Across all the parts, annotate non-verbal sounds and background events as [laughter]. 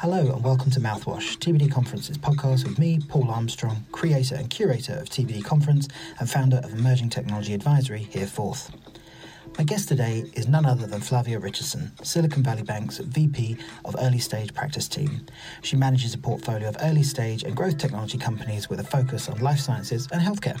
Hello and welcome to Mouthwash, TBD Conference's podcast with me, Paul Armstrong, creator and curator of TBD Conference and founder of Emerging Technology Advisory here Forth. My guest today is none other than Flavia Richardson, Silicon Valley Bank's VP of Early Stage Practice Team. She manages a portfolio of early stage and growth technology companies with a focus on life sciences and healthcare.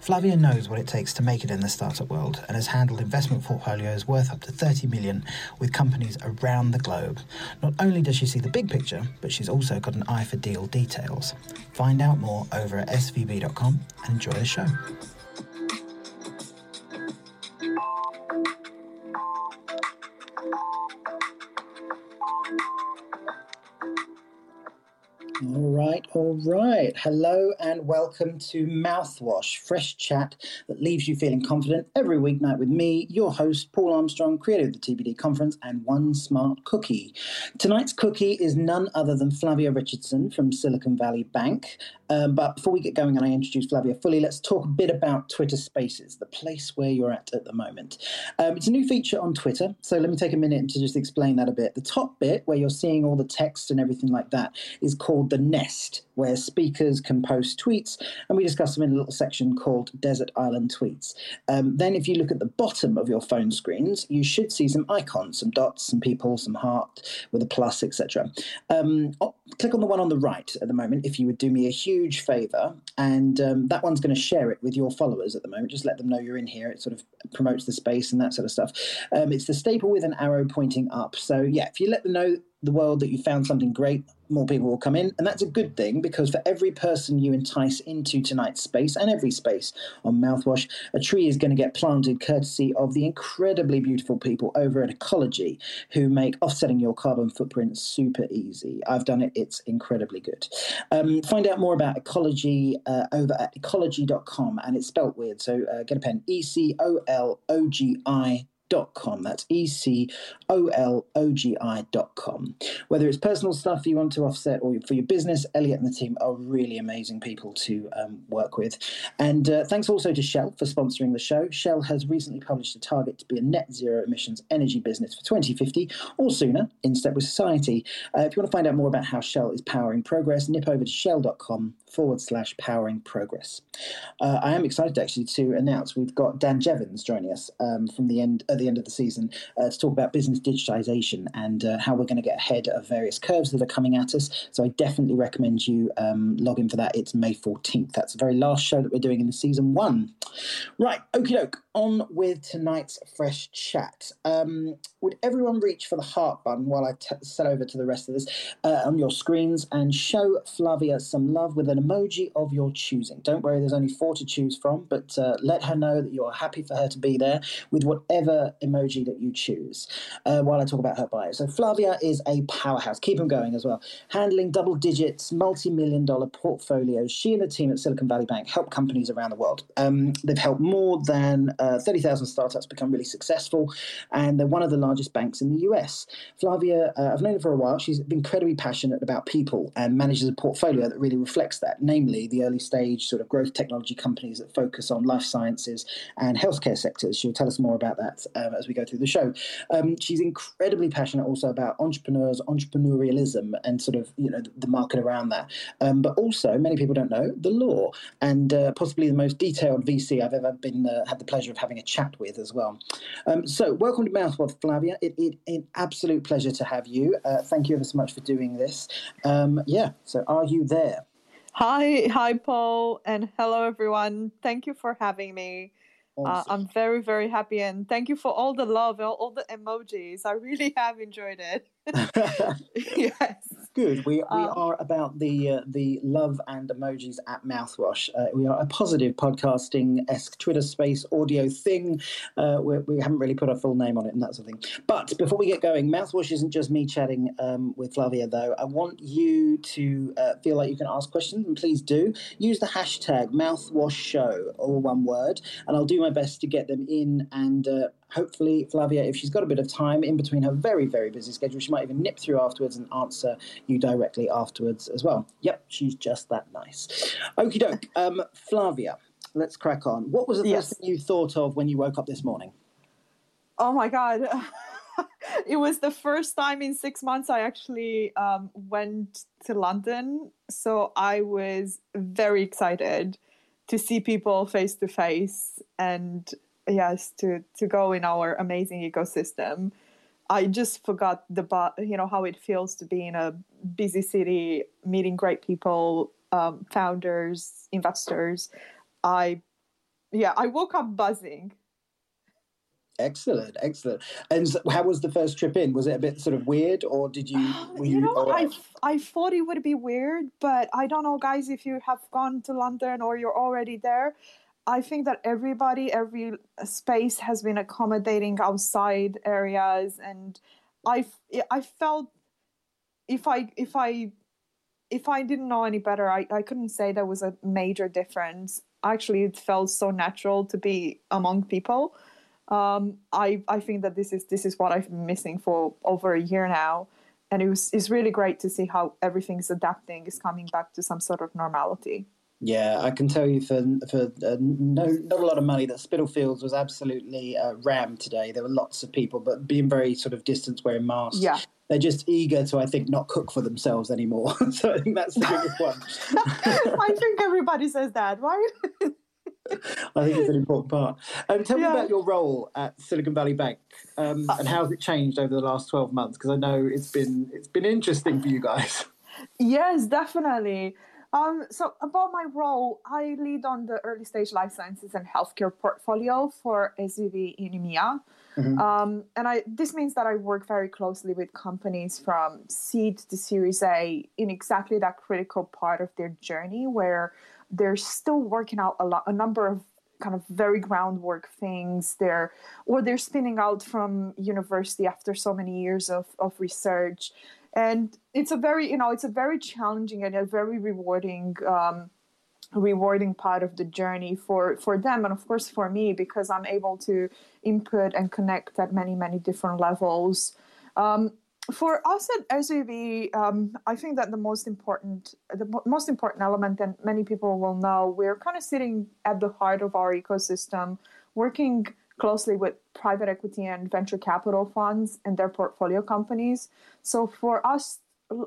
Flavia knows what it takes to make it in the startup world and has handled investment portfolios worth up to 30 million with companies around the globe. Not only does she see the big picture, but she's also got an eye for deal details. Find out more over at svb.com and enjoy the show. All right. Hello and welcome to Mouthwash, fresh chat that leaves you feeling confident every weeknight with me, your host, Paul Armstrong, creator of the TBD conference, and one smart cookie. Tonight's cookie is none other than Flavia Richardson from Silicon Valley Bank. Um, but before we get going and I introduce Flavia fully, let's talk a bit about Twitter Spaces, the place where you're at at the moment. Um, it's a new feature on Twitter, so let me take a minute to just explain that a bit. The top bit, where you're seeing all the text and everything like that, is called the Nest, where speakers can post tweets, and we discuss them in a little section called Desert Island Tweets. Um, then, if you look at the bottom of your phone screens, you should see some icons, some dots, some people, some heart with a plus, etc. Um, click on the one on the right at the moment if you would do me a huge favor, and um, that one's going to share it with your followers at the moment. Just let them know you're in here. It sort of promotes the space and that sort of stuff. Um, it's the staple with an arrow pointing up. So yeah, if you let them know the world that you found something great, more people will come in. And that's a good thing because for every person you entice into tonight's space and every space on Mouthwash, a tree is going to get planted courtesy of the incredibly beautiful people over at Ecologi who make offsetting your carbon footprint super easy. I've done it, it's incredibly good. Um, find out more about Ecologi uh, over at ecologi.com and it's spelt weird. So uh, get a pen E C O L O G I com. That's E C O L O G I.com. Whether it's personal stuff you want to offset or for your business, Elliot and the team are really amazing people to um, work with. And uh, thanks also to Shell for sponsoring the show. Shell has recently published a target to be a net zero emissions energy business for 2050 or sooner in step with society. Uh, if you want to find out more about how Shell is powering progress, nip over to shell.com forward slash powering progress. Uh, I am excited actually to announce we've got Dan Jevons joining us um, from the end at the end of the season uh, to talk about business digitization and uh, how we're going to get ahead of various curves that are coming at us. So I definitely recommend you um, log in for that. It's May 14th. That's the very last show that we're doing in the season one. Right, okie doke. On with tonight's fresh chat. Um, would everyone reach for the heart button while I t- set over to the rest of this uh, on your screens and show Flavia some love with an emoji of your choosing? Don't worry, there's only four to choose from, but uh, let her know that you're happy for her to be there with whatever emoji that you choose uh, while I talk about her bio. So, Flavia is a powerhouse. Keep them going as well. Handling double digits, multi million dollar portfolios. She and the team at Silicon Valley Bank help companies around the world. Um, they've helped more than uh, 30,000 startups become really successful, and they're one of the largest banks in the US. Flavia, uh, I've known her for a while. She's incredibly passionate about people and manages a portfolio that really reflects that, namely the early stage sort of growth technology companies that focus on life sciences and healthcare sectors. She'll tell us more about that um, as we go through the show. Um, she's incredibly passionate also about entrepreneurs, entrepreneurialism, and sort of you know the, the market around that. Um, but also, many people don't know the law, and uh, possibly the most detailed VC I've ever been uh, had the pleasure of having a chat with as well. Um, so, welcome to Mouthwash, Flavia. It, it, an absolute pleasure to have you. Uh, thank you ever so much for doing this. Um, yeah. So, are you there? Hi, hi, Paul, and hello, everyone. Thank you for having me. Uh, I'm very, very happy, and thank you for all the love, all, all the emojis. I really have enjoyed it. [laughs] [laughs] yes. Good. We, we um, are about the uh, the love and emojis at Mouthwash. Uh, we are a positive podcasting esque Twitter space audio thing. Uh, we haven't really put a full name on it and that sort of thing. But before we get going, Mouthwash isn't just me chatting um, with Flavia, though. I want you to uh, feel like you can ask questions, and please do. Use the hashtag Mouthwash Show, all one word, and I'll do my best to get them in and uh, hopefully, Flavia, if she's got a bit of time in between her very, very busy schedule, she might even nip through afterwards and answer you directly afterwards as well. Yep, she's just that nice. Okie doke. [laughs] Um, Flavia, let's crack on. What was the yes. first thing you thought of when you woke up this morning? Oh my god. [laughs] it was the first time in six months I actually um, went to London. So I was very excited to see people face to face and yes, to, to go in our amazing ecosystem. I just forgot the you know how it feels to be in a busy city, meeting great people, um, founders, investors. I yeah, I woke up buzzing Excellent, excellent. And so how was the first trip in? Was it a bit sort of weird, or did you? you, you, know, I I thought it would be weird, but I don't know, guys. If you have gone to London or you're already there, I think that everybody, every space has been accommodating outside areas, and I I felt if I if I if I didn't know any better, I, I couldn't say there was a major difference. Actually, it felt so natural to be among people um, I I think that this is this is what I've been missing for over a year now, and it was it's really great to see how everything's adapting, is coming back to some sort of normality. Yeah, I can tell you for for uh, no not a lot of money that Spitalfields was absolutely uh, rammed today. There were lots of people, but being very sort of distance wearing masks. Yeah. They're just eager to, I think, not cook for themselves anymore. [laughs] so I think that's the biggest one. [laughs] I think everybody says that, right? [laughs] I think it's an important part. Um, tell yeah. me about your role at Silicon Valley Bank um, and how has it changed over the last twelve months? Because I know it's been it's been interesting for you guys. Yes, definitely. Um, so about my role, I lead on the early stage life sciences and healthcare portfolio for SVB in EMEA. Mm-hmm. Um, and I, this means that I work very closely with companies from seed to Series A in exactly that critical part of their journey where they're still working out a lot, a number of kind of very groundwork things there, or they're spinning out from university after so many years of, of research. And it's a very, you know, it's a very challenging and a very rewarding um, rewarding part of the journey for for them and of course for me because i'm able to input and connect at many many different levels. Um, for us at SVB, um, I think that the most important, the most important element, and many people will know, we're kind of sitting at the heart of our ecosystem, working closely with private equity and venture capital funds and their portfolio companies. So for us,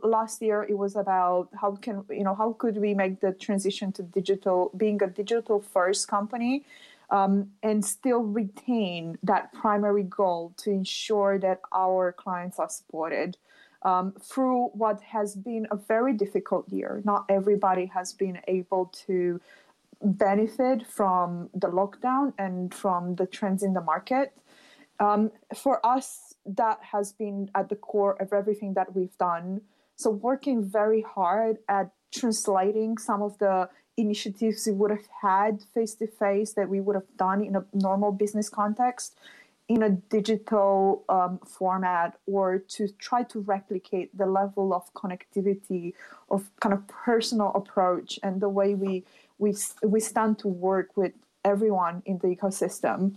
last year it was about how can you know how could we make the transition to digital, being a digital first company um, and still retain that primary goal to ensure that our clients are supported um, through what has been a very difficult year. Not everybody has been able to benefit from the lockdown and from the trends in the market. Um, for us, that has been at the core of everything that we've done. So, working very hard at translating some of the initiatives we would have had face to face that we would have done in a normal business context in a digital um, format or to try to replicate the level of connectivity of kind of personal approach and the way we we we stand to work with everyone in the ecosystem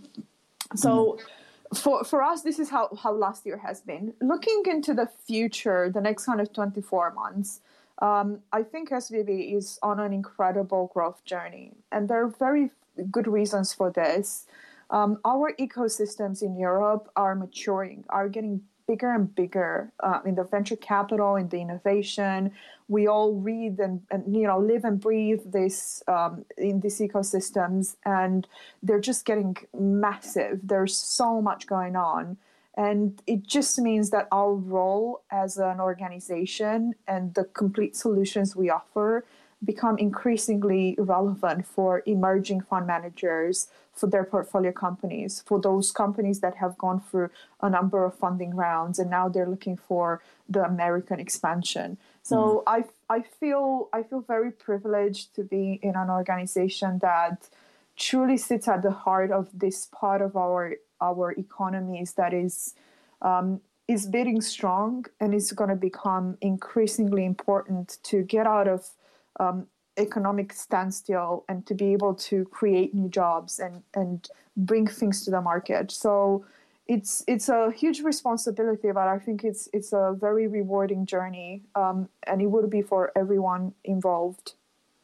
so mm-hmm. for for us this is how how last year has been looking into the future the next kind of 24 months um, I think SVB is on an incredible growth journey, and there are very good reasons for this. Um, our ecosystems in Europe are maturing, are getting bigger and bigger uh, in the venture capital, in the innovation. We all read and, and you know live and breathe this um, in these ecosystems, and they're just getting massive. There's so much going on. And it just means that our role as an organization and the complete solutions we offer become increasingly relevant for emerging fund managers, for their portfolio companies, for those companies that have gone through a number of funding rounds and now they're looking for the American expansion. So mm. I, I feel I feel very privileged to be in an organization that truly sits at the heart of this part of our our economies that is um, is beating strong and is going to become increasingly important to get out of um, economic standstill and to be able to create new jobs and and bring things to the market. So it's it's a huge responsibility, but I think it's it's a very rewarding journey, um, and it would be for everyone involved.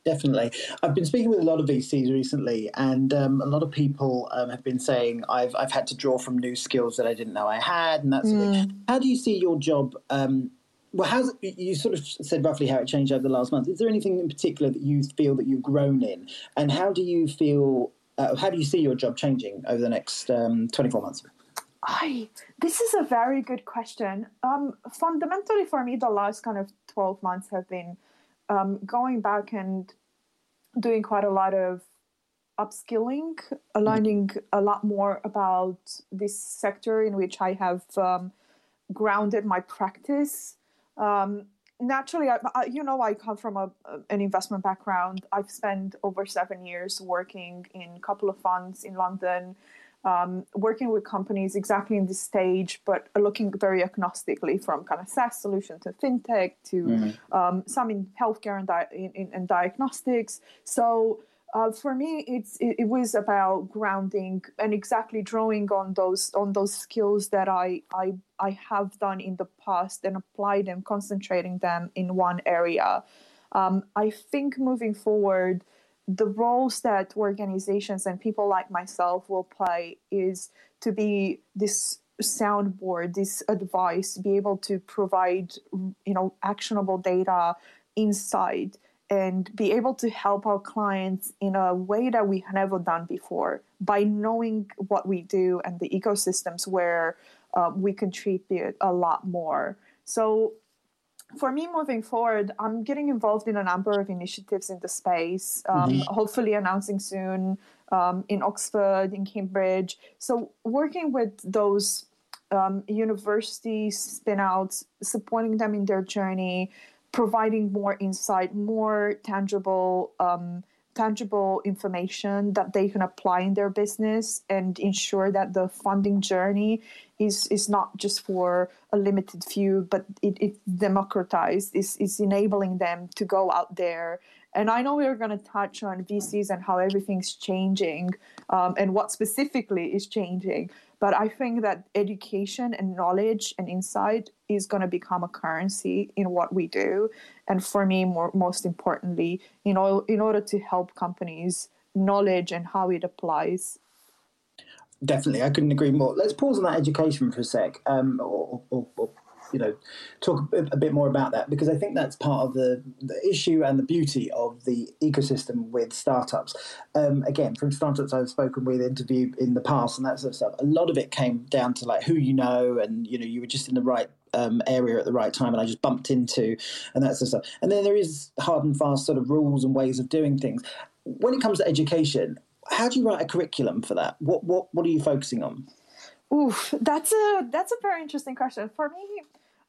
Definitely. I've been speaking with a lot of VCs recently, and um, a lot of people um, have been saying I've, I've had to draw from new skills that I didn't know I had, and that sort mm. of thing. Mm. How do you see your job? Um, well, how's you sort of said roughly how it changed over the last month? Is there anything in particular that you feel that you've grown in, and how do you feel? Uh, how do you see your job changing over the next um, 24 months? I, this is a very good question. Um, fundamentally, for me, the last kind of 12 months have been um, going back and doing quite a lot of upskilling, learning a lot more about this sector in which I have um, grounded my practice. Um, naturally, I, I, you know, I come from a, an investment background. I've spent over seven years working in a couple of funds in London um, working with companies exactly in this stage, but looking very agnostically from kind of SaaS solution to fintech to mm-hmm. um, some in healthcare and, di- in, in, diagnostics. So uh, for me, it's it, it, was about grounding and exactly drawing on those on those skills that I I I have done in the past and apply them, concentrating them in one area. Um, I think moving forward the roles that organizations and people like myself will play is to be this soundboard this advice be able to provide you know actionable data insight and be able to help our clients in a way that we have never done before by knowing what we do and the ecosystems where uh, we contribute a lot more so for me moving forward, I'm getting involved in a number of initiatives in the space, um, mm-hmm. hopefully announcing soon um, in Oxford, in Cambridge. So, working with those um, university spinouts, supporting them in their journey, providing more insight, more tangible um, tangible information that they can apply in their business and ensure that the funding journey is is not just for a limited few but it, it democratized is is enabling them to go out there and I know we're going to touch on VCs and how everything's changing um, and what specifically is changing. But I think that education and knowledge and insight is going to become a currency in what we do. And for me, more, most importantly, in, all, in order to help companies, knowledge and how it applies definitely i couldn't agree more let's pause on that education for a sec um, or, or, or, you know talk a bit more about that because I think that's part of the, the issue and the beauty of the ecosystem with startups. Um, again, from startups I've spoken with, interviewed in the past, and that sort of stuff. A lot of it came down to like who you know, and you know you were just in the right um, area at the right time and I just bumped into and that sort of stuff. And then there is hard and fast sort of rules and ways of doing things. When it comes to education, how do you write a curriculum for that? What what what are you focusing on? Oof, that's a that's a very interesting question. For me,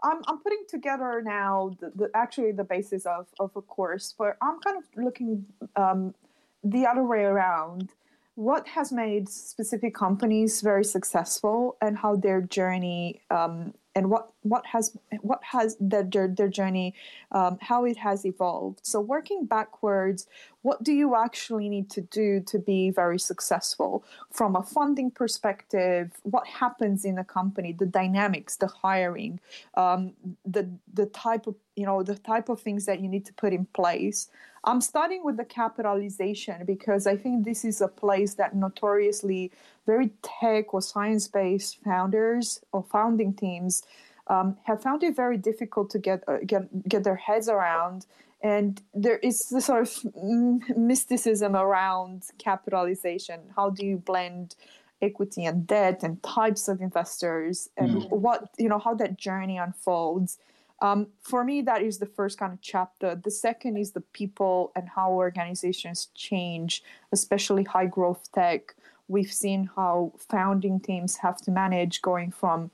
I'm, I'm putting together now the, the, actually the basis of, of a course, but I'm kind of looking um, the other way around. What has made specific companies very successful and how their journey um, and what what has what has their their journey um, how it has evolved. So working backwards what do you actually need to do to be very successful from a funding perspective what happens in a company the dynamics the hiring um, the the type of you know the type of things that you need to put in place i'm starting with the capitalization because i think this is a place that notoriously very tech or science based founders or founding teams um, have found it very difficult to get uh, get get their heads around. And there is this sort of mysticism around capitalization. How do you blend equity and debt and types of investors and mm. what you know how that journey unfolds? Um, for me, that is the first kind of chapter. The second is the people and how organizations change, especially high growth tech we've seen how founding teams have to manage going from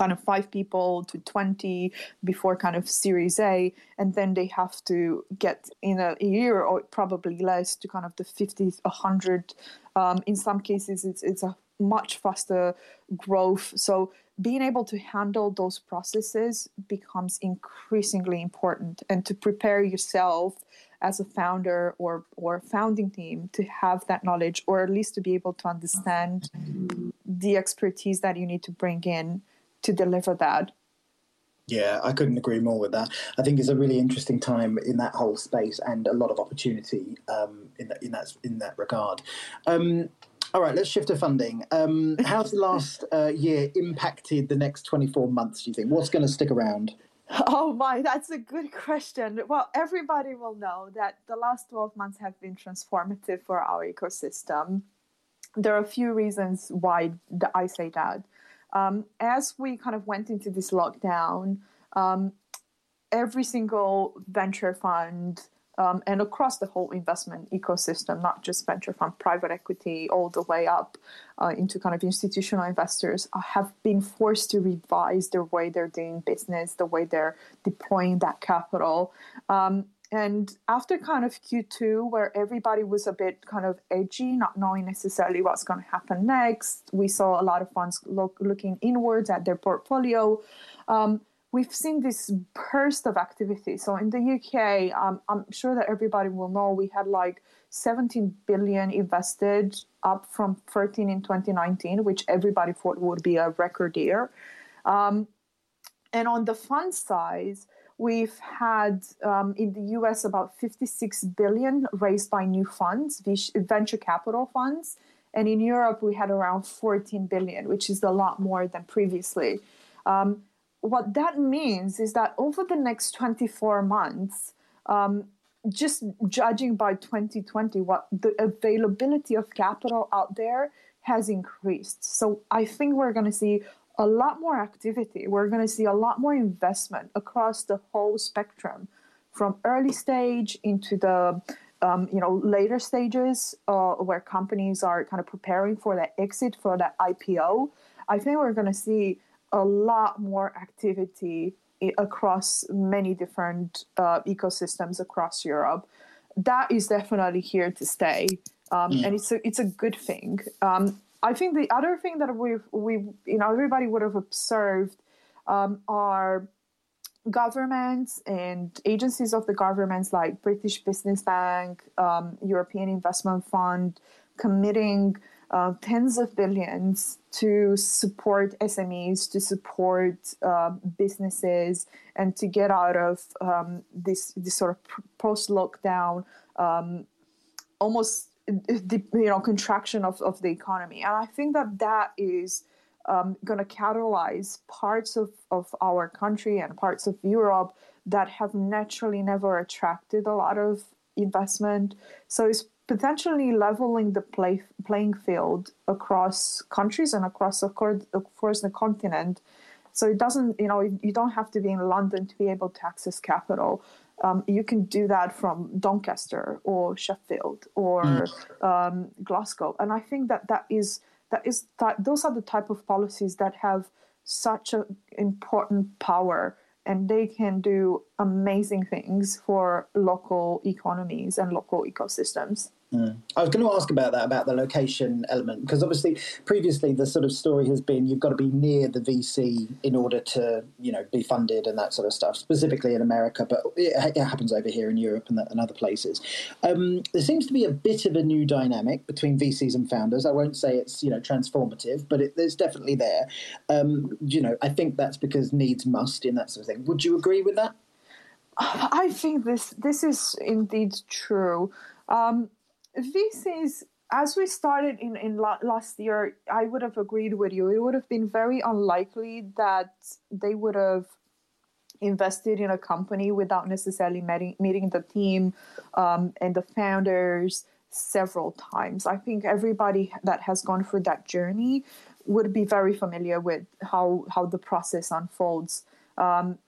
kind of five people to 20 before kind of series a and then they have to get in a year or probably less to kind of the 50 100 um, in some cases it's, it's a much faster growth. So being able to handle those processes becomes increasingly important and to prepare yourself as a founder or or founding team to have that knowledge or at least to be able to understand the expertise that you need to bring in to deliver that Yeah, I couldn't agree more with that. I think it's a really interesting time in that whole space and a lot of opportunity um, in that in that in that regard. Um, all right, let's shift to funding. Um, how's the last uh, year impacted the next 24 months, do you think? What's going to stick around? Oh my, that's a good question. Well, everybody will know that the last 12 months have been transformative for our ecosystem. There are a few reasons why I say that. Um, as we kind of went into this lockdown, um, every single venture fund um, and across the whole investment ecosystem, not just venture fund, private equity, all the way up uh, into kind of institutional investors, uh, have been forced to revise their way they're doing business, the way they're deploying that capital. Um, and after kind of Q2, where everybody was a bit kind of edgy, not knowing necessarily what's going to happen next, we saw a lot of funds look, looking inwards at their portfolio. Um, we've seen this burst of activity. So in the UK, um, I'm sure that everybody will know we had like 17 billion invested, up from 13 in 2019, which everybody thought would be a record year. Um, and on the fund size, we've had um, in the US about 56 billion raised by new funds, venture capital funds. And in Europe, we had around 14 billion, which is a lot more than previously. Um, what that means is that over the next 24 months, um, just judging by 2020, what the availability of capital out there has increased. So I think we're going to see a lot more activity. We're going to see a lot more investment across the whole spectrum, from early stage into the um, you know later stages uh, where companies are kind of preparing for that exit for that IPO. I think we're going to see a lot more activity across many different uh, ecosystems across Europe. That is definitely here to stay, um, mm. and it's a it's a good thing. Um, I think the other thing that we we you know everybody would have observed um, are governments and agencies of the governments like British Business Bank, um, European Investment Fund, committing uh, tens of billions to support SMEs, to support uh, businesses, and to get out of um, this this sort of post lockdown, um, almost the you know contraction of, of the economy. And I think that that is um, going to catalyze parts of, of our country and parts of Europe that have naturally never attracted a lot of investment. So it's potentially leveling the play, playing field across countries and across, of course, course, the continent. So it doesn't, you know, you don't have to be in London to be able to access capital. Um, you can do that from Doncaster or Sheffield or mm. um, Glasgow, and I think that that is that is that those are the type of policies that have such an important power and they can do amazing things for local economies and local ecosystems. Mm. I was going to ask about that, about the location element, because obviously previously the sort of story has been you've got to be near the VC in order to, you know, be funded and that sort of stuff, specifically in America, but it, it happens over here in Europe and, and other places. Um, there seems to be a bit of a new dynamic between VCs and founders. I won't say it's, you know, transformative, but it, it's definitely there. Um, you know, I think that's because needs must in that sort of thing. Would you agree with that? I think this this is indeed true. Um, this is as we started in, in last year, I would have agreed with you. It would have been very unlikely that they would have invested in a company without necessarily meeting, meeting the team um, and the founders several times. I think everybody that has gone through that journey would be very familiar with how, how the process unfolds. Um,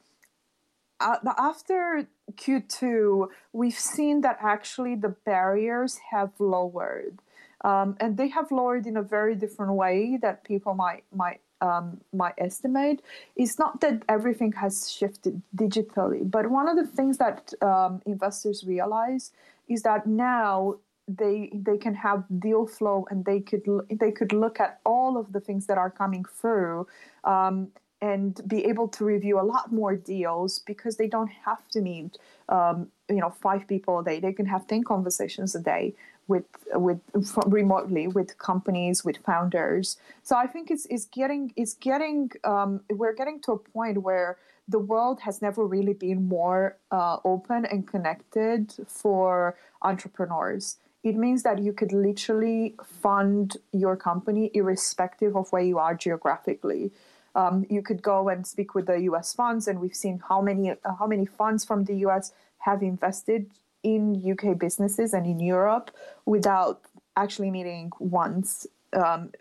after Q2, we've seen that actually the barriers have lowered. Um, and they have lowered in a very different way that people might might um, might estimate. It's not that everything has shifted digitally, but one of the things that um, investors realize is that now they they can have deal flow and they could they could look at all of the things that are coming through um, and be able to review a lot more deals because they don't have to meet um, you know five people a day they can have 10 conversations a day with with remotely with companies with founders so i think it's, it's getting it's getting um, we're getting to a point where the world has never really been more uh, open and connected for entrepreneurs. It means that you could literally fund your company irrespective of where you are geographically. Um, you could go and speak with the U.S. funds, and we've seen how many uh, how many funds from the U.S. have invested in UK businesses and in Europe without actually meeting once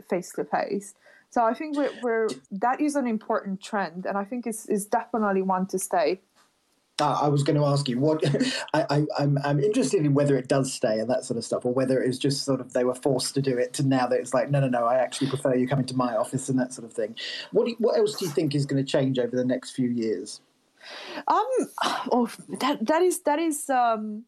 face to face. So I think we're, we're, that is an important trend, and I think it's, it's definitely one to stay. I was going to ask you what [laughs] I, I, I'm, I'm interested in whether it does stay and that sort of stuff, or whether it was just sort of they were forced to do it to now that it's like no, no, no. I actually prefer you coming to my office and that sort of thing. What you, what else do you think is going to change over the next few years? Um, oh, that that is that is um,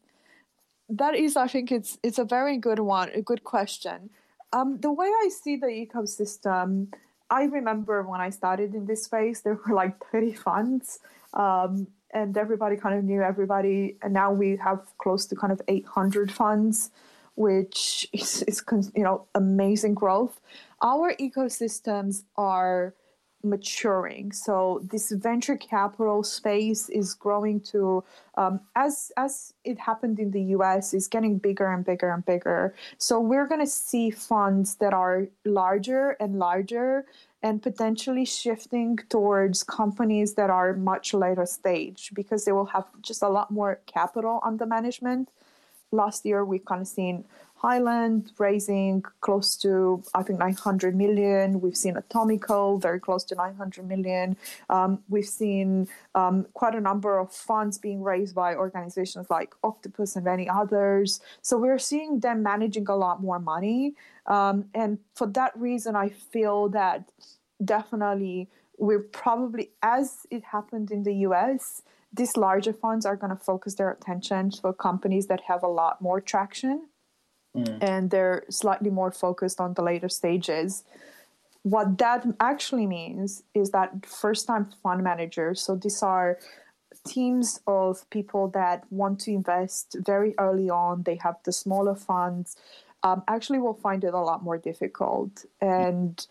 that is I think it's it's a very good one, a good question. Um, the way I see the ecosystem, I remember when I started in this space, there were like 30 funds, um, and everybody kind of knew everybody. And now we have close to kind of 800 funds, which is, is you know amazing growth. Our ecosystems are maturing. So this venture capital space is growing to, um, as as it happened in the U.S., is getting bigger and bigger and bigger. So we're going to see funds that are larger and larger, and potentially shifting towards companies that are much later stage because they will have just a lot more capital under management. Last year, we've kind of seen Highland raising close to, I think, 900 million. We've seen Atomico very close to 900 million. Um, we've seen um, quite a number of funds being raised by organizations like Octopus and many others. So we're seeing them managing a lot more money. Um, and for that reason, I feel that definitely we're probably, as it happened in the US, these larger funds are going to focus their attention for companies that have a lot more traction mm. and they're slightly more focused on the later stages. What that actually means is that first time fund managers, so these are teams of people that want to invest very early on, they have the smaller funds, um, actually will find it a lot more difficult. And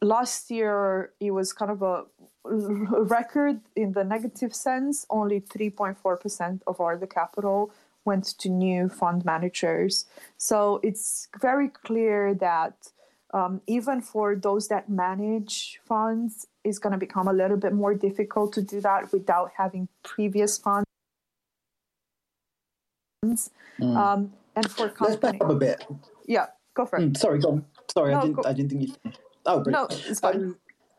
last year, it was kind of a [laughs] record in the negative sense. Only 3.4% of all the capital went to new fund managers. So it's very clear that um, even for those that manage funds, it's going to become a little bit more difficult to do that without having previous funds. Mm. Um, and for companies, let's back up a bit. Yeah, go for it. Mm, sorry, go on. Sorry, no, I didn't. Go. I didn't think you. Oh, brilliant. no, it's fine. Um,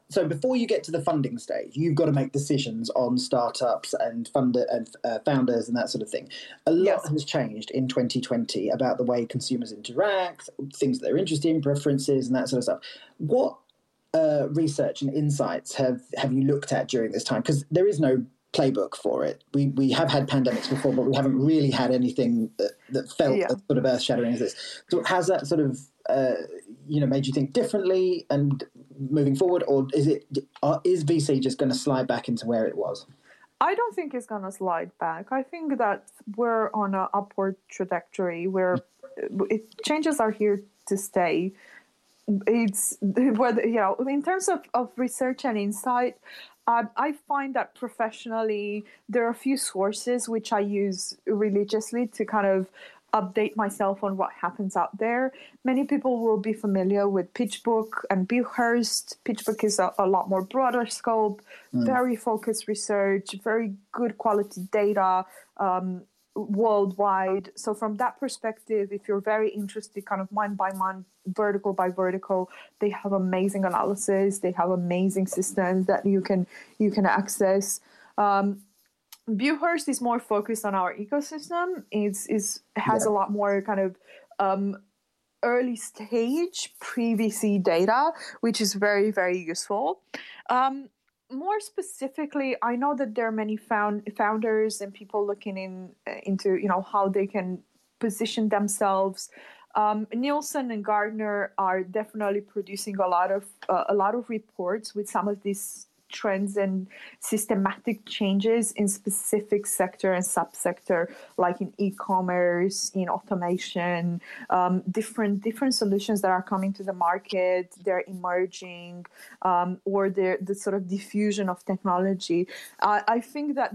so before you get to the funding stage, you've got to make decisions on startups and funder and uh, founders and that sort of thing. A lot yes. has changed in 2020 about the way consumers interact, things that they're interested in, preferences, and that sort of stuff. What uh, research and insights have have you looked at during this time? Because there is no playbook for it. We we have had pandemics before, but we haven't really had anything that, that felt yeah. as sort of earth shattering as this. So has that sort of uh, you know made you think differently and moving forward, or is it uh, is VC just going to slide back into where it was? I don't think it's going to slide back. I think that we're on an upward trajectory where it, changes are here to stay. It's whether you know in terms of, of research and insight. I find that professionally, there are a few sources which I use religiously to kind of update myself on what happens out there. Many people will be familiar with PitchBook and Beauhurst. PitchBook is a, a lot more broader scope, mm. very focused research, very good quality data um, worldwide. So from that perspective, if you're very interested, kind of month by month, vertical by vertical, they have amazing analysis. They have amazing systems that you can you can access. Um, Beauhurst is more focused on our ecosystem. It's is has yeah. a lot more kind of um, early stage pre-VC data, which is very very useful. Um, more specifically, I know that there are many found founders and people looking in uh, into you know how they can position themselves. Um, Nielsen and Gartner are definitely producing a lot of uh, a lot of reports with some of these trends and systematic changes in specific sector and subsector, like in e-commerce, in automation, um, different different solutions that are coming to the market, they're emerging, um, or the the sort of diffusion of technology. I, I think that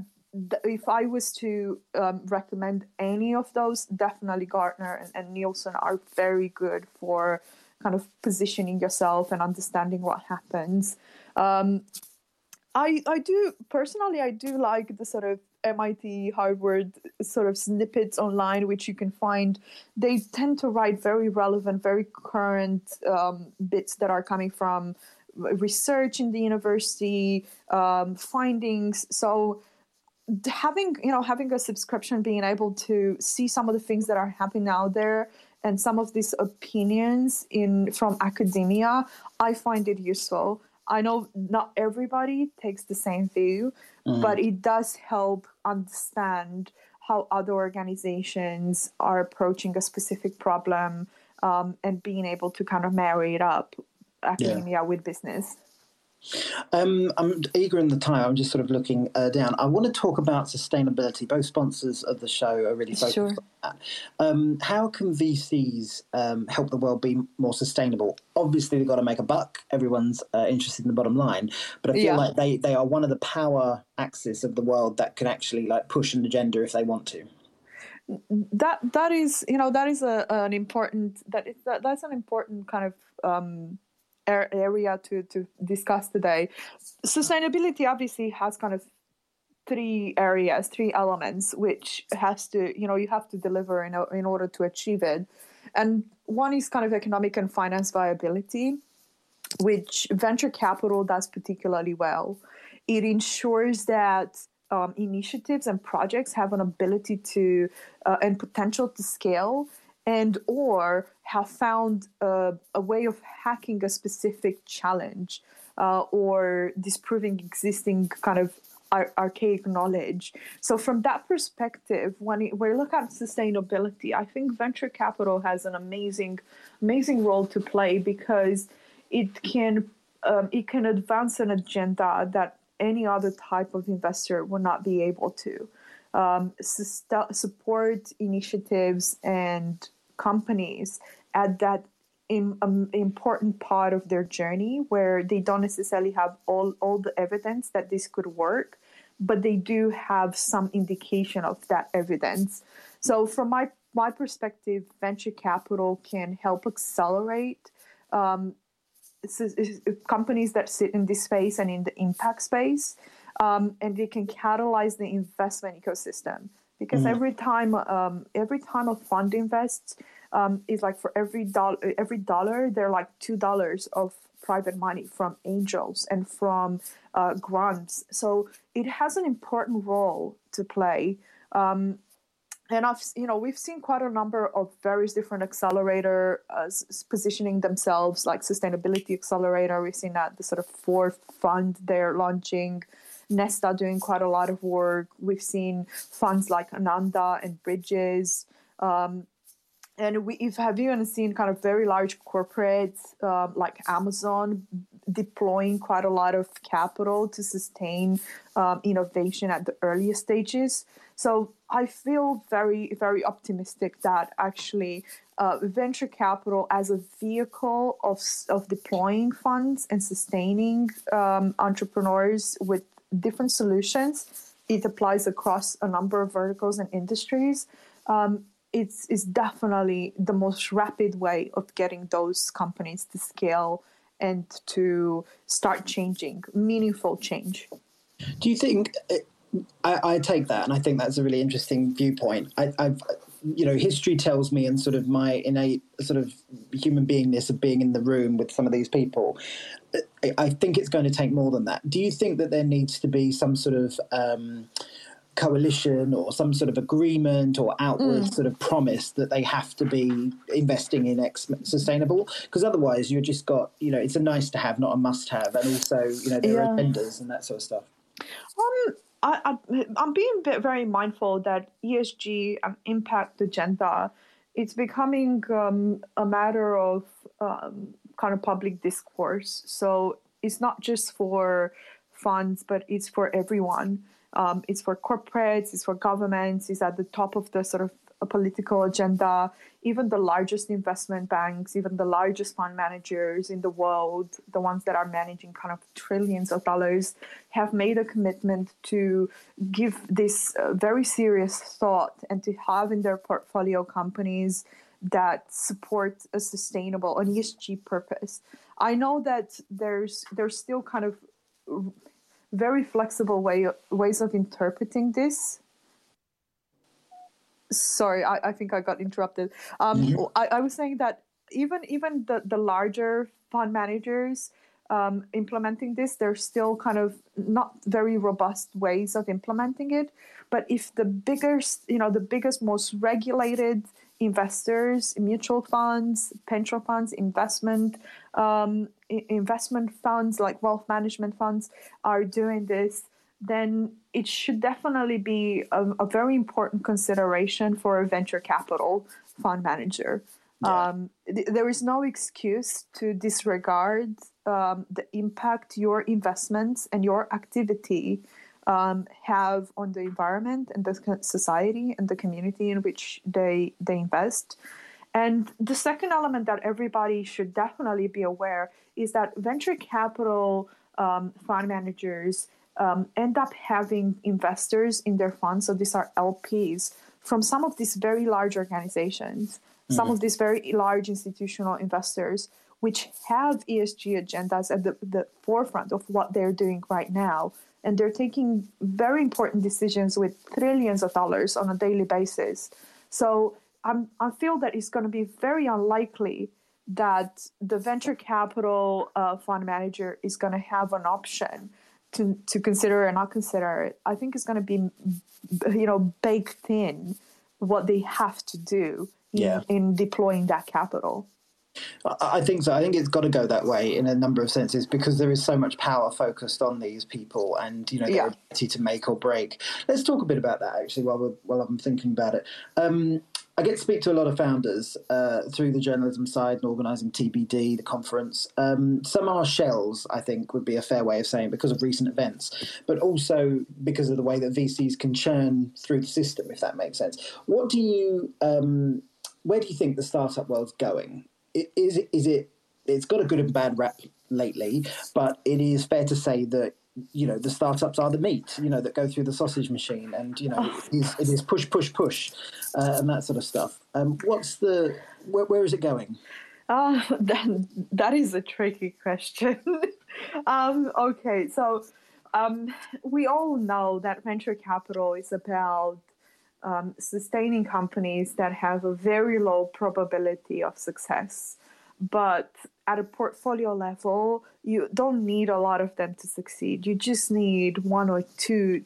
if I was to um, recommend any of those, definitely Gartner and, and, Nielsen are very good for kind of positioning yourself and understanding what happens. Um, I I do personally I do like the sort of MIT Harvard sort of snippets online which you can find. They tend to write very relevant, very current um, bits that are coming from research in the university, um, findings. So having you know having a subscription being able to see some of the things that are happening out there and some of these opinions in from academia i find it useful i know not everybody takes the same view mm-hmm. but it does help understand how other organizations are approaching a specific problem um, and being able to kind of marry it up academia yeah. with business um, I'm eager in the time. I'm just sort of looking uh, down. I want to talk about sustainability. Both sponsors of the show are really focused sure. on that. Um, how can VCs um, help the world be more sustainable? Obviously, they've got to make a buck. Everyone's uh, interested in the bottom line, but I feel yeah. like they, they are one of the power axes of the world that can actually like push an agenda if they want to that that is you know that is a, an important that is that, that's an important kind of um, area to, to discuss today. Sustainability obviously has kind of three areas, three elements, which has to, you know, you have to deliver in, in order to achieve it. And one is kind of economic and finance viability, which venture capital does particularly well. It ensures that um, initiatives and projects have an ability to uh, and potential to scale and or have found a, a way of hacking a specific challenge uh, or disproving existing kind of ar- archaic knowledge. So from that perspective, when we look at sustainability, I think venture capital has an amazing, amazing role to play because it can um, it can advance an agenda that any other type of investor will not be able to. Um, support initiatives and companies at that in, um, important part of their journey where they don't necessarily have all, all the evidence that this could work, but they do have some indication of that evidence. So, from my, my perspective, venture capital can help accelerate um, companies that sit in this space and in the impact space, um, and they can catalyze the investment ecosystem because mm-hmm. every time um, every time a fund invests um, is like for every dollar every dollar there are like two dollars of private money from angels and from uh, grants. So it has an important role to play. Um, and I've you know we've seen quite a number of various different accelerator uh, positioning themselves like sustainability accelerator. We've seen that the sort of fourth fund they're launching Nesta doing quite a lot of work. We've seen funds like Ananda and Bridges. Um, and we have even seen kind of very large corporates uh, like Amazon deploying quite a lot of capital to sustain um, innovation at the earliest stages. So I feel very, very optimistic that actually uh, venture capital as a vehicle of, of deploying funds and sustaining um, entrepreneurs with different solutions. It applies across a number of verticals and industries. Um, it's, it's definitely the most rapid way of getting those companies to scale and to start changing, meaningful change. Do you think? I, I take that, and I think that's a really interesting viewpoint. I, I've you know, history tells me, and sort of my innate sort of human beingness of being in the room with some of these people, I think it's going to take more than that. Do you think that there needs to be some sort of um, coalition or some sort of agreement or outward mm. sort of promise that they have to be investing in X sustainable? Because otherwise, you're just got you know, it's a nice to have, not a must have, and also you know there yeah. are vendors and that sort of stuff. Um, I, am being very mindful that ESG and impact agenda it's becoming um, a matter of um, kind of public discourse. So it's not just for funds, but it's for everyone. Um, it's for corporates, it's for governments, it's at the top of the sort of a political agenda. Even the largest investment banks, even the largest fund managers in the world, the ones that are managing kind of trillions of dollars, have made a commitment to give this uh, very serious thought and to have in their portfolio companies that support a sustainable an ESG purpose. I know that there's there's still kind of very flexible way ways of interpreting this sorry I, I think i got interrupted um, mm-hmm. I, I, was saying that even even the, the larger fund managers um, implementing this there's still kind of not very robust ways of implementing it but if the biggest you know the biggest most regulated investors mutual funds pension funds investment um, investment funds like wealth management funds are doing this then it should definitely be a, a very important consideration for a venture capital fund manager. Yeah. Um, th- there is no excuse to disregard um, the impact your investments and your activity um, have on the environment and the society and the community in which they they invest. And the second element that everybody should definitely be aware is that venture capital um, fund managers um, end up having investors in their funds. So these are LPs from some of these very large organizations, mm-hmm. some of these very large institutional investors, which have ESG agendas at the, the forefront of what they're doing right now. And they're taking very important decisions with trillions of dollars on a daily basis. So I'm, I feel that it's going to be very unlikely that the venture capital uh, fund manager is going to have an option to to consider or not consider it, I think it's going to be, you know, baked in what they have to do in, yeah. in deploying that capital. I think so. I think it's got to go that way in a number of senses because there is so much power focused on these people and you know their yeah. ability to make or break. Let's talk a bit about that actually while we're, while I'm thinking about it. Um, I get to speak to a lot of founders uh, through the journalism side and organising TBD, the conference. Um, some are shells, I think, would be a fair way of saying, because of recent events, but also because of the way that VCs can churn through the system, if that makes sense. What do you, um, where do you think the startup world's going? Is it, is it, it's got a good and bad rap lately, but it is fair to say that you know the startups are the meat you know that go through the sausage machine and you know oh. it, is, it is push push push uh, and that sort of stuff. Um, what's the where, where is it going? Uh, [laughs] that, that is a tricky question. [laughs] Um, okay so um, we all know that venture capital is about um, sustaining companies that have a very low probability of success. But at a portfolio level, you don't need a lot of them to succeed. You just need one or two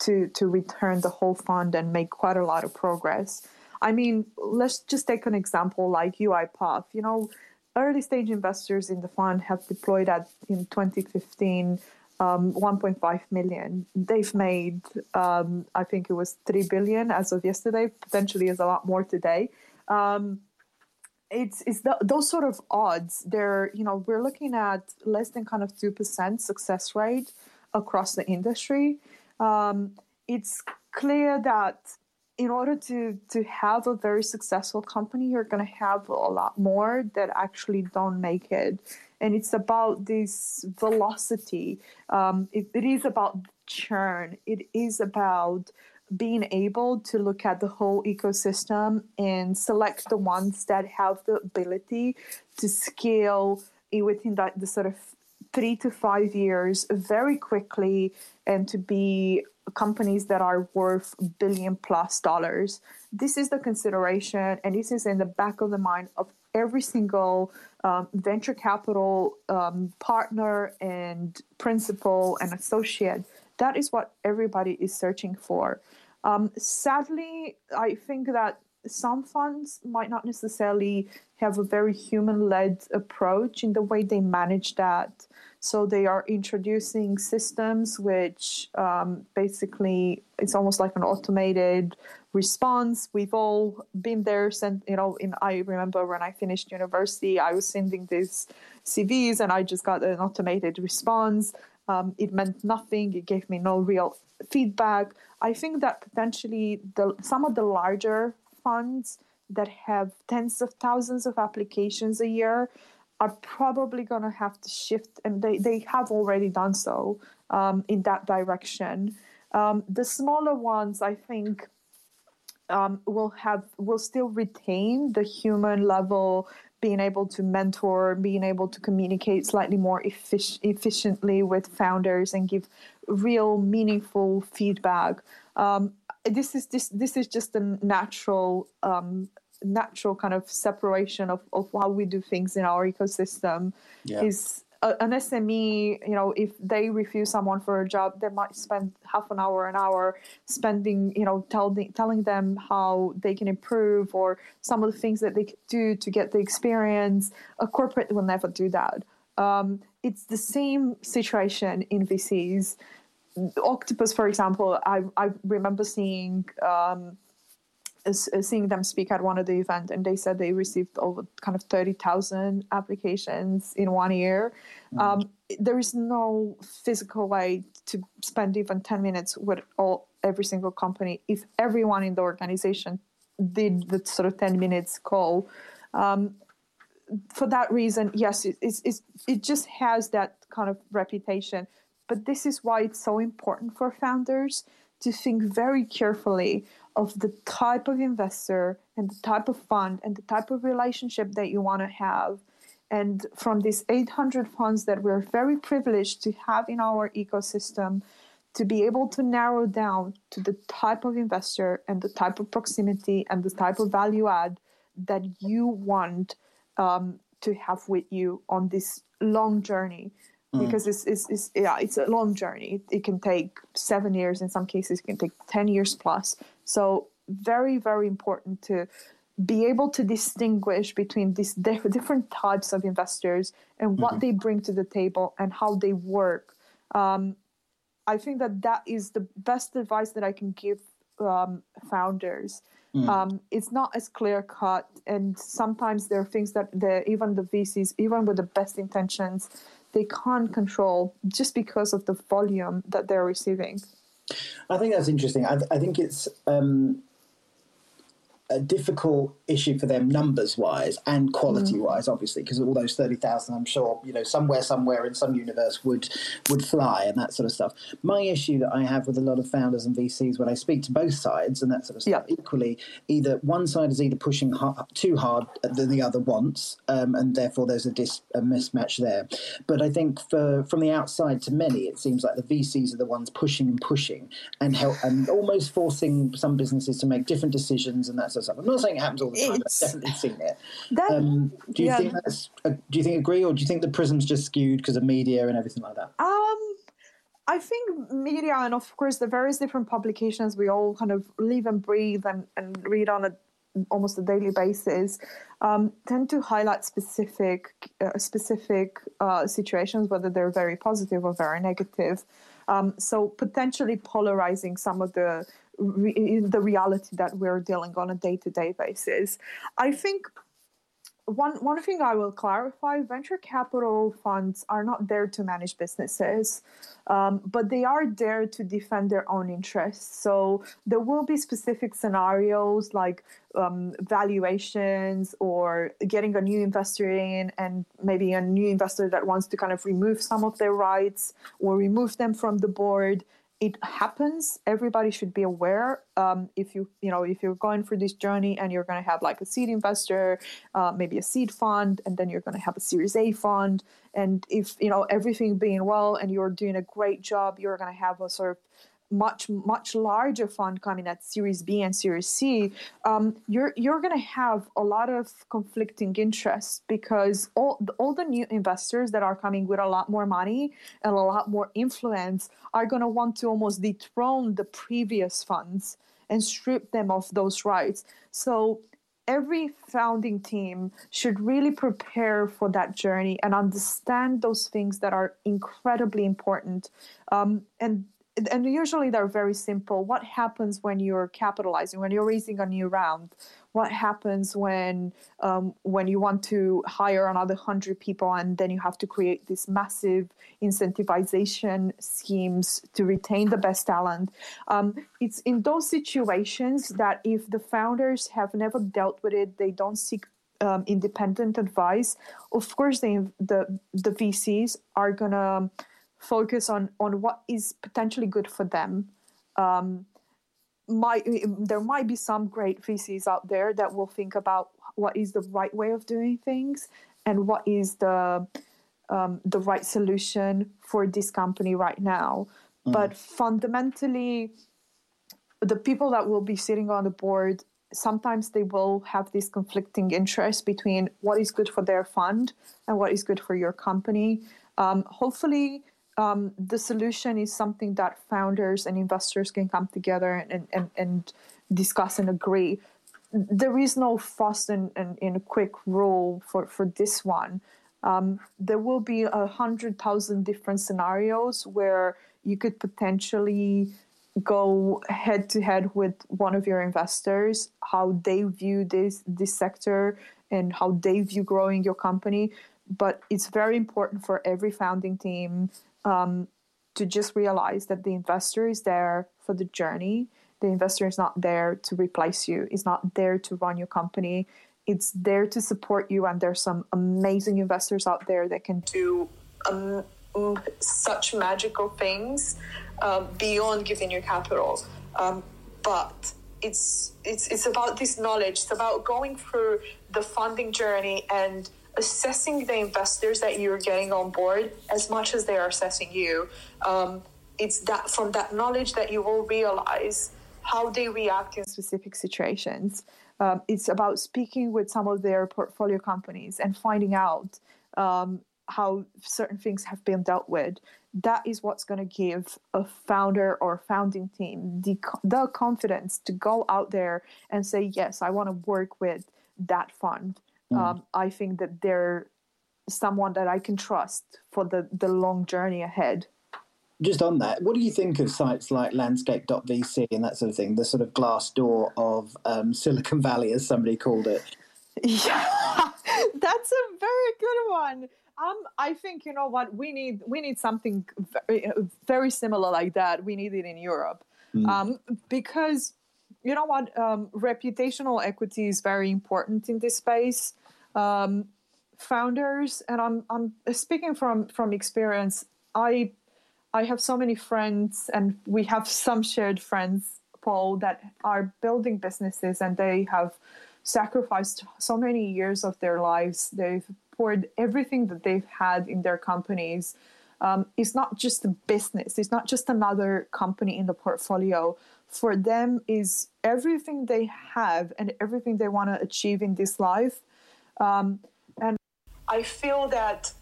to to return the whole fund and make quite a lot of progress. I mean, let's just take an example like UiPath. You know, early stage investors in the fund have deployed at in 2015 um, 1.5 million. They've made, um, I think it was 3 billion as of yesterday. Potentially, is a lot more today. Um, it's it's the, those sort of odds. They're you know we're looking at less than kind of two percent success rate across the industry. Um, it's clear that in order to to have a very successful company, you're going to have a lot more that actually don't make it. And it's about this velocity. Um, it, it is about churn. It is about being able to look at the whole ecosystem and select the ones that have the ability to scale within that the sort of three to five years very quickly and to be companies that are worth billion plus dollars. This is the consideration, and this is in the back of the mind of every single um, venture capital um, partner and principal and associate. That is what everybody is searching for. Um, sadly, I think that some funds might not necessarily have a very human led approach in the way they manage that. So they are introducing systems which um, basically it's almost like an automated response. We've all been there. Sent you know. In I remember when I finished university, I was sending these CVs and I just got an automated response. Um, it meant nothing. It gave me no real feedback. I think that potentially the some of the larger funds that have tens of thousands of applications a year are probably going to have to shift, and they, they have already done so um, in that direction. Um, the smaller ones, I think, um, will have will still retain the human level, being able to mentor, being able to communicate slightly more effic- efficiently with founders and give real meaningful feedback. Um, this is this this is just a natural um, natural kind of separation of, of how we do things in our ecosystem yeah. is an SME, you know, if they refuse someone for a job, they might spend half an hour, an hour spending, you know, telling telling them how they can improve or some of the things that they could do to get the experience. A corporate will never do that. Um, it's the same situation in VCs. Octopus, for example, I, I remember seeing um, seeing them speak at one of the events and they said they received over kind of 30,000 applications in one year. Mm. Um, there is no physical way to spend even 10 minutes with all every single company. If everyone in the organization did the sort of 10 minutes call, um, for that reason, yes, it, it's, it's, it just has that kind of reputation. But this is why it's so important for founders to think very carefully of the type of investor and the type of fund and the type of relationship that you want to have. And from these 800 funds that we're very privileged to have in our ecosystem, to be able to narrow down to the type of investor and the type of proximity and the type of value add that you want um, to have with you on this long journey mm. because it's, it's, it's, yeah it's a long journey it, it, can take seven years in some cases it can take 10 years plus so very, very important to be able to distinguish between these different types of investors and what mm-hmm. they bring to the table and how they work. Um, I think that that is the best advice that I can give um, founders. Mm. Um, it's not as clear cut, and sometimes there are things that the, even the VCs, even with the best intentions, they can't control just because of the volume that they're receiving. I think that's interesting. I, th- I think it's um, a difficult issue for them numbers wise and quality wise, mm. obviously, because all those thirty thousand, I'm sure, you know, somewhere, somewhere in some universe would would fly and that sort of stuff. My issue that I have with a lot of founders and VCs when I speak to both sides and that sort of stuff, yeah. equally, either one side is either pushing hard, too hard than the other wants, um, and therefore there's a, dis, a mismatch there. But I think for from the outside to many, it seems like the VCs are the ones pushing and pushing and help and almost forcing some businesses to make different decisions and that sort of stuff. I'm not saying it happens all the time. I've definitely seen it. That, um, do you yeah. think that's? Uh, do you think agree, or do you think the prism's just skewed because of media and everything like that? Um, I think media and of course the various different publications we all kind of live and breathe and, and read on a almost a daily basis um, tend to highlight specific uh, specific uh, situations, whether they're very positive or very negative. Um, so potentially polarizing some of the re- the reality that we're dealing on a day-to-day basis. I think one one thing I will clarify: venture capital funds are not there to manage businesses, um, but they are there to defend their own interests. So there will be specific scenarios like um, valuations or getting a new investor in, and maybe a new investor that wants to kind of remove some of their rights or remove them from the board it happens. Everybody should be aware um, if you you know if you're going through this journey and you're going to have like a seed investor uh, maybe a seed fund and then you're going to have a series a fund. And if you know everything being well and you're doing a great job you're going to have a sort of much much larger fund coming at Series B and Series C, um, you're you're going to have a lot of conflicting interests because all all the new investors that are coming with a lot more money and a lot more influence are going to want to almost dethrone the previous funds and strip them of those rights. So every founding team should really prepare for that journey and understand those things that are incredibly important. Um, and and usually they're very simple. What happens when you're capitalizing, when you're raising a new round? What happens when um, when you want to hire another hundred people and then you have to create these massive incentivization schemes to retain the best talent? Um, it's in those situations that if the founders have never dealt with it, they don't seek um, independent advice. Of course, the the, the VCs are gonna focus on on what is potentially good for them. Um, might there might be some great VCs out there that will think about what is the right way of doing things and what is the um, the right solution for this company right now. Mm. But fundamentally, the people that will be sitting on the board sometimes they will have this conflicting interest between what is good for their fund and what is good for your company. Um, hopefully, um, the solution is something that founders and investors can come together and, and, and discuss and agree. There is no fast and, and, and quick rule for, for this one. Um, there will be a hundred thousand different scenarios where you could potentially go head to head with one of your investors, how they view this this sector and how they view growing your company. But it's very important for every founding team um, to just realize that the investor is there for the journey. The investor is not there to replace you. Is not there to run your company. It's there to support you. And there's some amazing investors out there that can do um, such magical things um, beyond giving you capital. Um, but it's it's it's about this knowledge. It's about going through the funding journey and assessing the investors that you're getting on board as much as they are assessing you. Um, it's that from that knowledge that you will realize how they react in specific situations. Um, it's about speaking with some of their portfolio companies and finding out um, how certain things have been dealt with. That is what's going to give a founder or founding team the, the confidence to go out there and say, Yes, I want to work with that fund. Mm. Um, I think that they're someone that I can trust for the, the long journey ahead. Just on that, what do you think of sites like Landscape.vc and that sort of thing, the sort of Glassdoor of um, Silicon Valley, as somebody called it? [laughs] Yeah, [laughs] that's a very good one. Um, I think you know what we need. We need something very, very similar like that. We need it in Europe, mm. um, because you know what, um, reputational equity is very important in this space. Um, founders, and I'm I'm speaking from from experience. I I have so many friends, and we have some shared friends, Paul, that are building businesses, and they have sacrificed so many years of their lives. They've poured everything that they've had in their companies. Um, it's not just a business. It's not just another company in the portfolio. For them, is everything they have and everything they want to achieve in this life. Um, and I feel that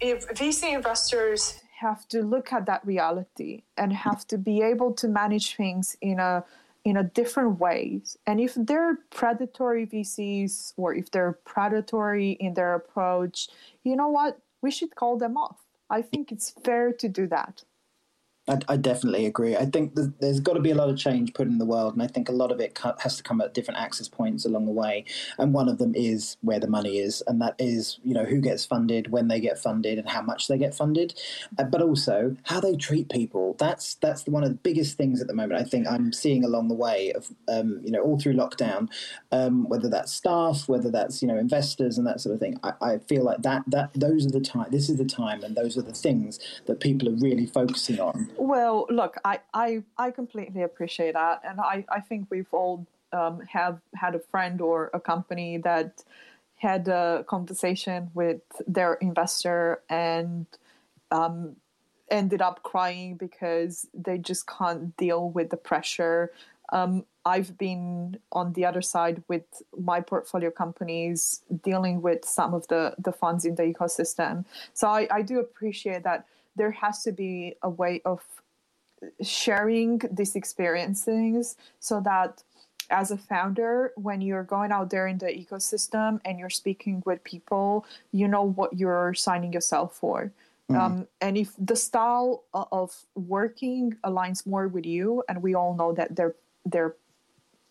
if VC investors have to look at that reality and have to be able to manage things in a in a different ways. And if they're predatory VCs or if they're predatory in their approach, you know what? We should call them off. I think it's fair to do that. I, I, definitely agree. I think there's, got to be a lot of change put in the world, and I think a lot of it has to come at different access points along the way. And one of them is where the money is, and that is you know who gets funded, when they get funded, and how much they get funded, uh, but also how they treat people. That's that's one of the biggest things at the moment. I think I'm seeing along the way of um, you know all through lockdown, um, whether that's staff, whether that's you know investors and that sort of thing. I, I feel like that that those are the time. This is the time, and those are the things that people are really focusing on. Well, look, I, I, I completely appreciate that. And I, I think we've all um, have had a friend or a company that had a conversation with their investor and um, ended up crying because they just can't deal with the pressure. Um, I've been on the other side with my portfolio companies dealing with some of the, the funds in the ecosystem. So I, I do appreciate that there has to be a way of sharing these experiences so that as a founder when you're going out there in the ecosystem and you're speaking with people you know what you're signing yourself for Mm. Um, and if the style of working aligns more with you, and we all know that they're they're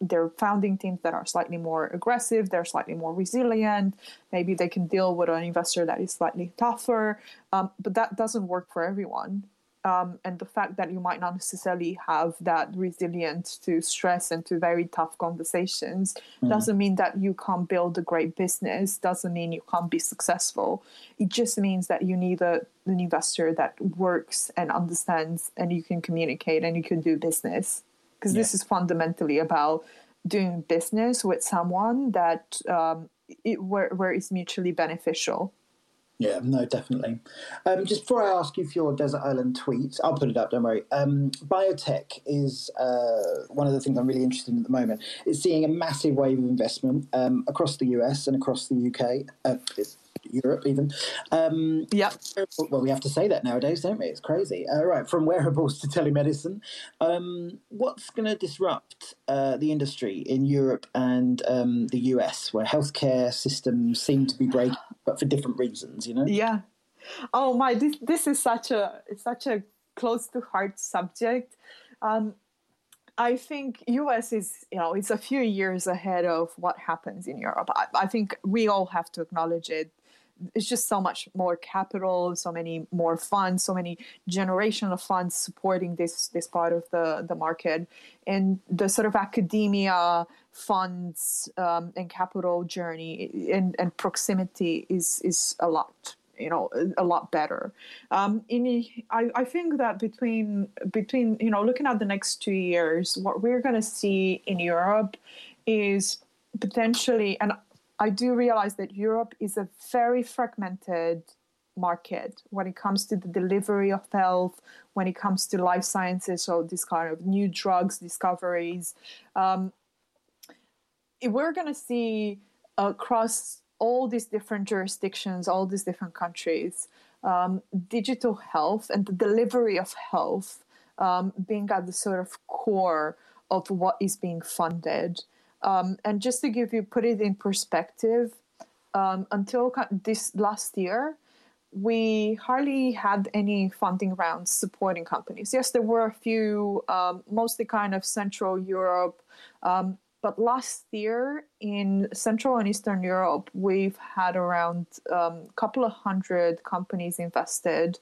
they're founding teams that are slightly more aggressive, they're slightly more resilient. Maybe they can deal with an investor that is slightly tougher, um, but that doesn't work for everyone. Um, and the fact that you might not necessarily have that resilience to stress and to very tough conversations mm. doesn't mean that you can't build a great business doesn't mean you can't be successful it just means that you need a, an investor that works and understands and you can communicate and you can do business because yeah. this is fundamentally about doing business with someone that um, it, where, where it's mutually beneficial yeah, no, definitely. Um, just before I ask you for your Desert Island tweet, I'll put it up, don't worry. Um, biotech is uh, one of the things I'm really interested in at the moment. It's seeing a massive wave of investment um, across the US and across the UK. Uh, Europe, even. Um, yeah. Well, we have to say that nowadays, don't we? It's crazy. Uh, right, from wearables [laughs] to telemedicine. Um, what's going to disrupt uh, the industry in Europe and um, the US, where healthcare systems seem to be breaking, but for different reasons? You know? Yeah. Oh my! This this is such a such a close to heart subject. Um, I think US is, you know, it's a few years ahead of what happens in Europe. I, I, think we all have to acknowledge it it's just so much more capital, so many more funds, so many generational funds supporting this this part of the the market, and the sort of academia funds um, and capital journey and, and proximity is is a lot you know a lot better. Um, in I, I think that between between you know looking at the next two years what we're going to see in europe is potentially and I do realize that Europe is a very fragmented market when it comes to the delivery of health, when it comes to life sciences, so this kind of new drugs discoveries. Um, we're going to see across all these different jurisdictions, all these different countries, um, digital health and the delivery of health um, being at the sort of core of what is being funded. Um, and just to give you put it in perspective, um, until this last year, we hardly had any funding rounds supporting companies. Yes, there were a few, um, mostly kind of Central Europe. Um, but last year in Central and Eastern Europe, we've had around a um, couple of hundred companies invested.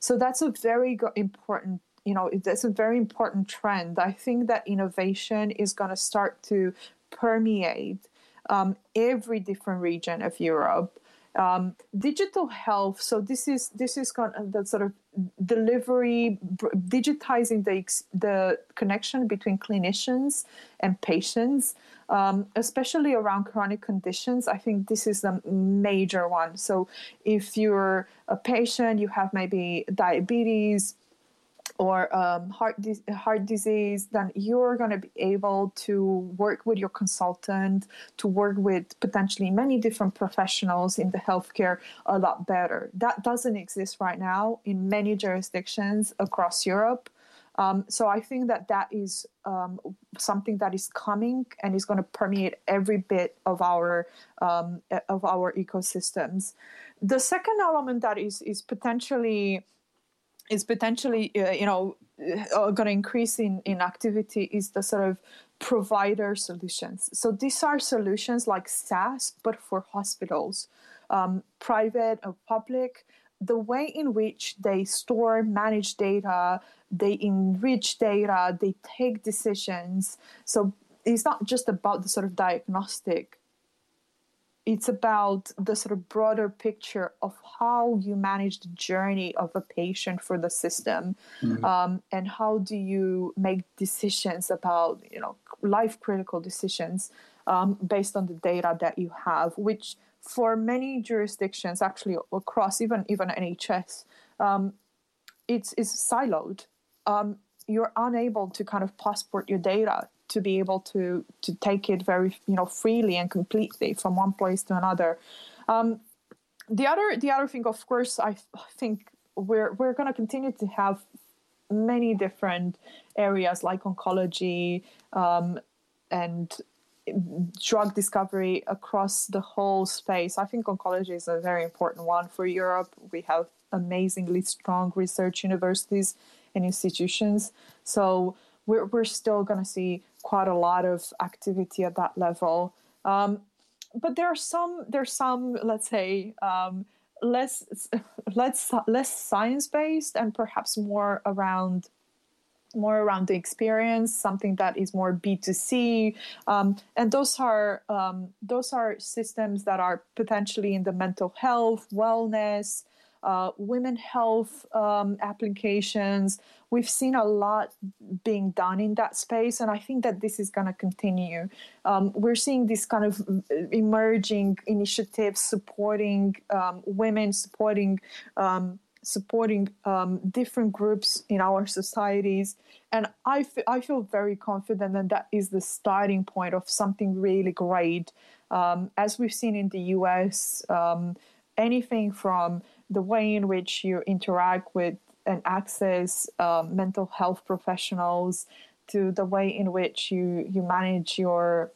So that's a very important you know that's a very important trend i think that innovation is going to start to permeate um, every different region of Europe. Um, digital health. So this is this is kind of the sort of delivery, digitizing the the connection between clinicians and patients, um, especially around chronic conditions. I think this is the major one. So if you're a patient, you have maybe diabetes or um, heart di- heart disease, then you're going to be able to work with your consultant, to work with potentially many different professionals in the healthcare a lot better. That doesn't exist right now in many jurisdictions across Europe. Um, so I think that that is um, something that is coming and is going to permeate every bit of our um, of our ecosystems. The second element that is is potentially is potentially uh, you know uh, going to increase in, in activity is the sort of provider solutions. So these are solutions like SaaS but for hospitals um, private or public. The way in which they store manage data they enrich data they take decisions. So it's not just about the sort of diagnostic it's about the sort of broader picture of how you manage the journey of a patient for the system mm-hmm. um, and how do you make decisions about you know life critical decisions um, based on the data that you have which for many jurisdictions actually across even even nhs um, it's, it's siloed um, you're unable to kind of passport your data to be able to to take it very you know freely and completely from one place to another. Um, the other the other thing, of course, I think we're we're going to continue to have many different areas like oncology um, and drug discovery across the whole space. I think oncology is a very important one for Europe. We have amazingly strong research universities and institutions. So we're, we're still going to see quite a lot of activity at that level. Um, but there are some, there's some, let's say, um, less, [laughs] less, less science based and perhaps more around more around the experience, something that is more B2C. Um, and those are um, those are systems that are potentially in the mental health, wellness, uh, women health um, applications. We've seen a lot being done in that space, and I think that this is going to continue. Um, we're seeing this kind of emerging initiatives supporting um, women, supporting um, supporting um, different groups in our societies. And I, f- I feel very confident that that is the starting point of something really great. Um, as we've seen in the US, um, anything from the way in which you interact with and access um, mental health professionals to the way in which you, you manage your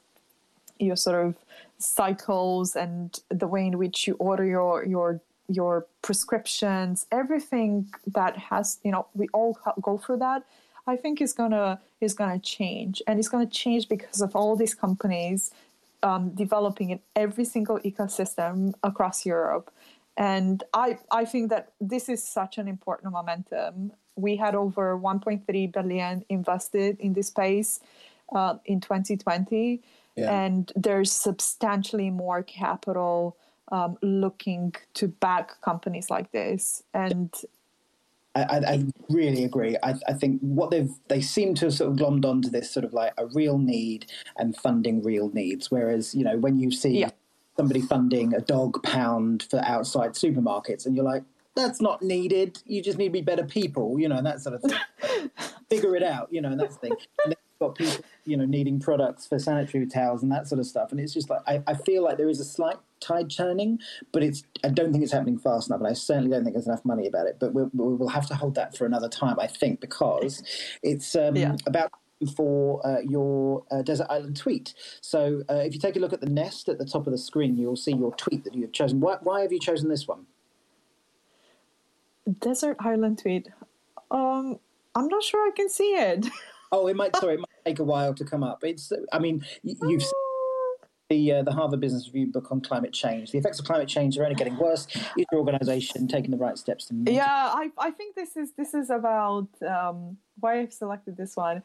your sort of cycles and the way in which you order your your your prescriptions, everything that has, you know, we all go through that. I think is gonna is gonna change, and it's gonna change because of all these companies um, developing in every single ecosystem across Europe. And I I think that this is such an important momentum. We had over 1.3 billion invested in this space uh, in 2020, yeah. and there's substantially more capital um, looking to back companies like this. And I, I, really agree. I, I, think what they've they seem to have sort of glommed onto this sort of like a real need and funding real needs. Whereas you know when you see yeah. Somebody funding a dog pound for outside supermarkets, and you're like, that's not needed. You just need to be better people, you know, and that sort of thing. [laughs] Figure it out, you know, and that's the thing. And got people, you know, needing products for sanitary towels and that sort of stuff. And it's just like I, I feel like there is a slight tide turning, but it's I don't think it's happening fast enough, and I certainly don't think there's enough money about it. But we'll, we will have to hold that for another time, I think, because it's um, yeah. about for uh, your uh, desert island tweet. So uh, if you take a look at the nest at the top of the screen, you'll see your tweet that you've chosen. Why, why have you chosen this one? Desert island tweet. Um, I'm not sure I can see it. [laughs] oh, it might. Sorry, it might take a while to come up. It's. I mean, you've the uh, the Harvard Business Review book on climate change. The effects of climate change are only getting worse. Is your organisation taking the right steps to? Yeah, I, I think this is this is about um, why I've selected this one.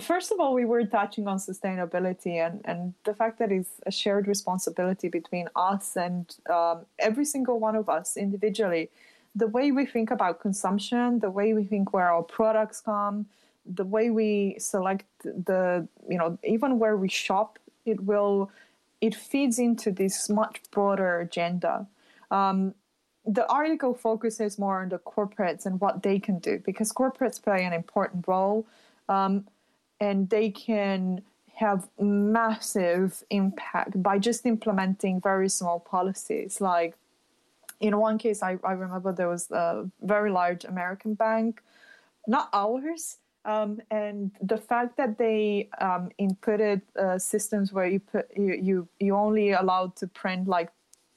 First of all, we were touching on sustainability and, and the fact that it's a shared responsibility between us and um, every single one of us individually. The way we think about consumption, the way we think where our products come, the way we select the, you know, even where we shop, it will it feeds into this much broader agenda. Um, the article focuses more on the corporates and what they can do because corporates play an important role um, and they can have massive impact by just implementing very small policies like in one case I, I remember there was a very large american bank not ours um, and the fact that they um, inputted uh, systems where you put you, you you only allowed to print like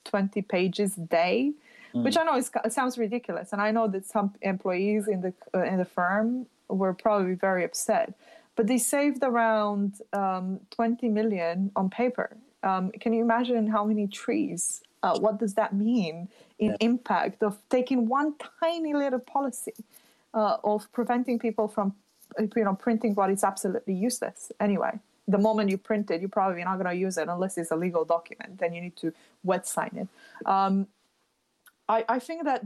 20 pages a day mm. which i know is, it sounds ridiculous and i know that some employees in the uh, in the firm were probably very upset but they saved around um, 20 million on paper. Um, can you imagine how many trees uh, what does that mean in yeah. impact of taking one tiny little policy uh, of preventing people from you know printing what is absolutely useless? Anyway the moment you print it you're probably not going to use it unless it's a legal document. Then you need to wet sign it. Um, I, I think that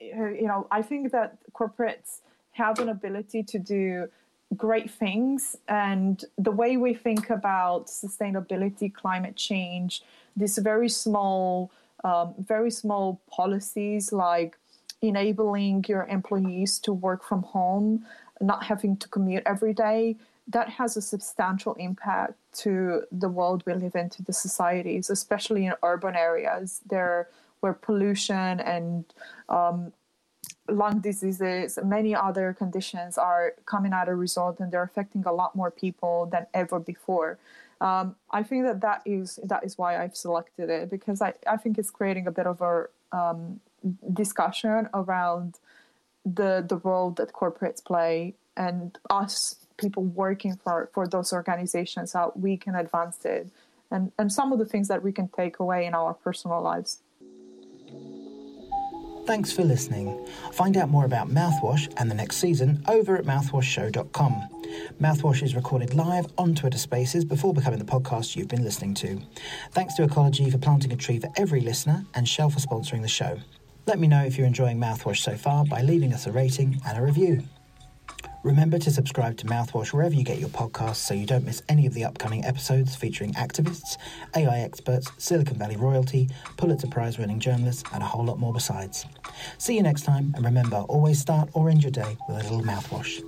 you know i think that corporates have an ability to do great things. And the way we think about sustainability climate change these very small um, very small policies like enabling your employees to work from home not having to commute every day, that has a substantial impact to the world we live in, to the societies, especially in urban areas. There where pollution and um, lung diseases, many other conditions are coming out a result and they're affecting a lot more people than ever before. Um, I think that that is that is why I've selected it because I, I think it's creating a bit of a um, discussion around the the role that corporates play and us people working for for those organizations how we can advance it and and some of the things that we can take away in our personal lives. Thanks for listening. Find out more about Mouthwash and the next season over at mouthwashshow.com. Mouthwash is recorded live on Twitter Spaces before becoming the podcast you've been listening to. Thanks to Ecologi for planting a tree for every listener and Shell for sponsoring the show. Let me know if you're enjoying Mouthwash so far by leaving us a rating and a review. Remember to subscribe to Mouthwash wherever you get your podcasts so you don't miss any of the upcoming episodes featuring activists, AI experts, Silicon Valley royalty, Pulitzer Prize winning journalists, and a whole lot more besides. See you next time, and remember always start or end your day with a little mouthwash.